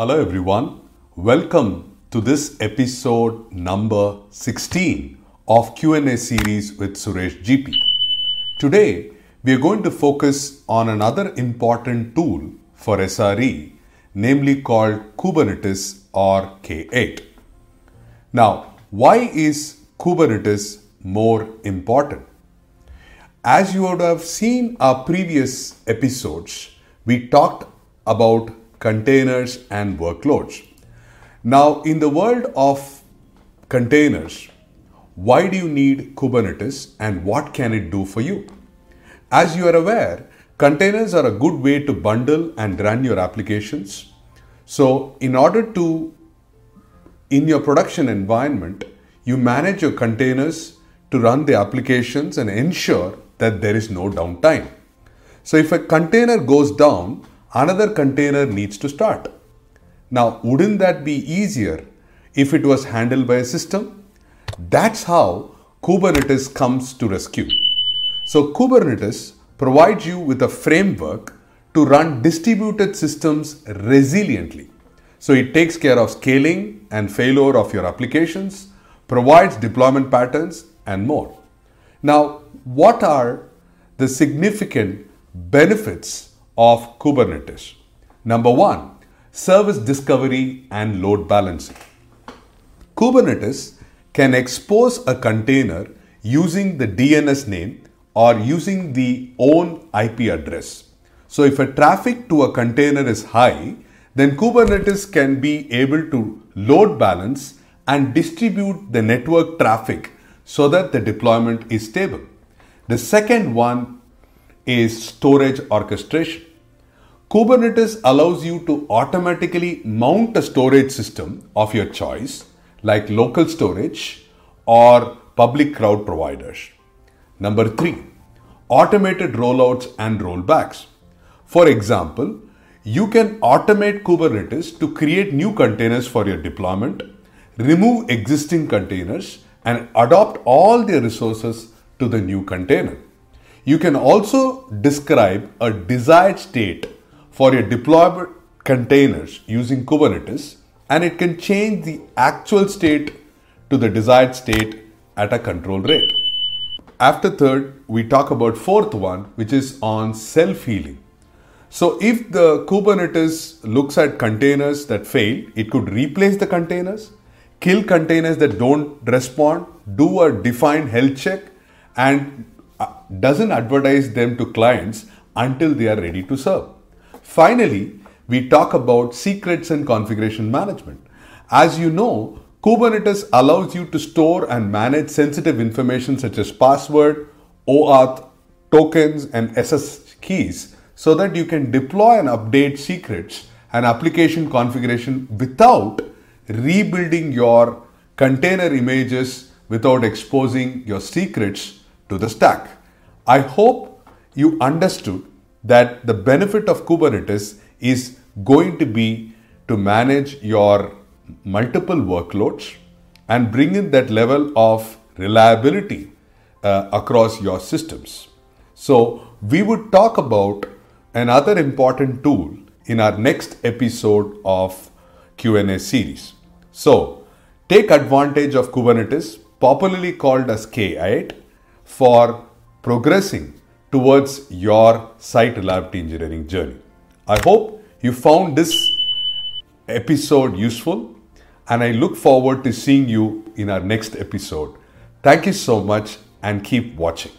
Hello, everyone. Welcome to this episode number 16 of Q&A series with Suresh GP. Today, we are going to focus on another important tool for SRE, namely called Kubernetes or K8. Now, why is Kubernetes more important? As you would have seen our previous episodes, we talked about containers and workloads. Now, in the world of containers, why do you need Kubernetes and what can it do for you? As you are aware, containers are a good way to bundle and run your applications. So, in order to, in your production environment, you manage your containers to run the applications and ensure that there is no downtime. So, if a container goes down, another container needs to start. Now, wouldn't that be easier if it was handled by a system? That's how Kubernetes comes to rescue. So, Kubernetes provides you with a framework to run distributed systems resiliently. So, it takes care of scaling and failure of your applications, provides deployment patterns, and more. Now, what are the significant benefits of Kubernetes? Number one, service discovery and load balancing. Kubernetes can expose a container using the DNS name or using the own IP address. So if a traffic to a container is high, then Kubernetes can be able to load balance and distribute the network traffic so that the deployment is stable. The second one is storage orchestration. Kubernetes allows you to automatically mount a storage system of your choice, like local storage or public cloud providers. Number three, automated rollouts and rollbacks. For example, you can automate Kubernetes to create new containers for your deployment, remove existing containers, and adopt all the resources to the new container. You can also describe a desired state for your deployable containers using Kubernetes and it can change the actual state to the desired state at a control rate. After third, we talk about fourth one, which is on self-healing. So if the Kubernetes looks at containers that fail, it could replace the containers, kill containers that don't respond, do a defined health check, and uh, doesn't advertise them to clients until they are ready to serve. Finally, we talk about secrets and configuration management. As you know, Kubernetes allows you to store and manage sensitive information such as password, OAuth, tokens, and SSH keys so that you can deploy and update secrets and application configuration without rebuilding your container images without exposing your secrets to the stack. I hope you understood that the benefit of Kubernetes is going to be to manage your multiple workloads and bring in that level of reliability uh, across your systems. So, we would talk about another important tool in our next episode of Q&A series. So, take advantage of Kubernetes, popularly called as K8, for progressing towards your site reliability engineering journey. I hope you found this episode useful and I look forward to seeing you in our next episode. Thank you so much and keep watching.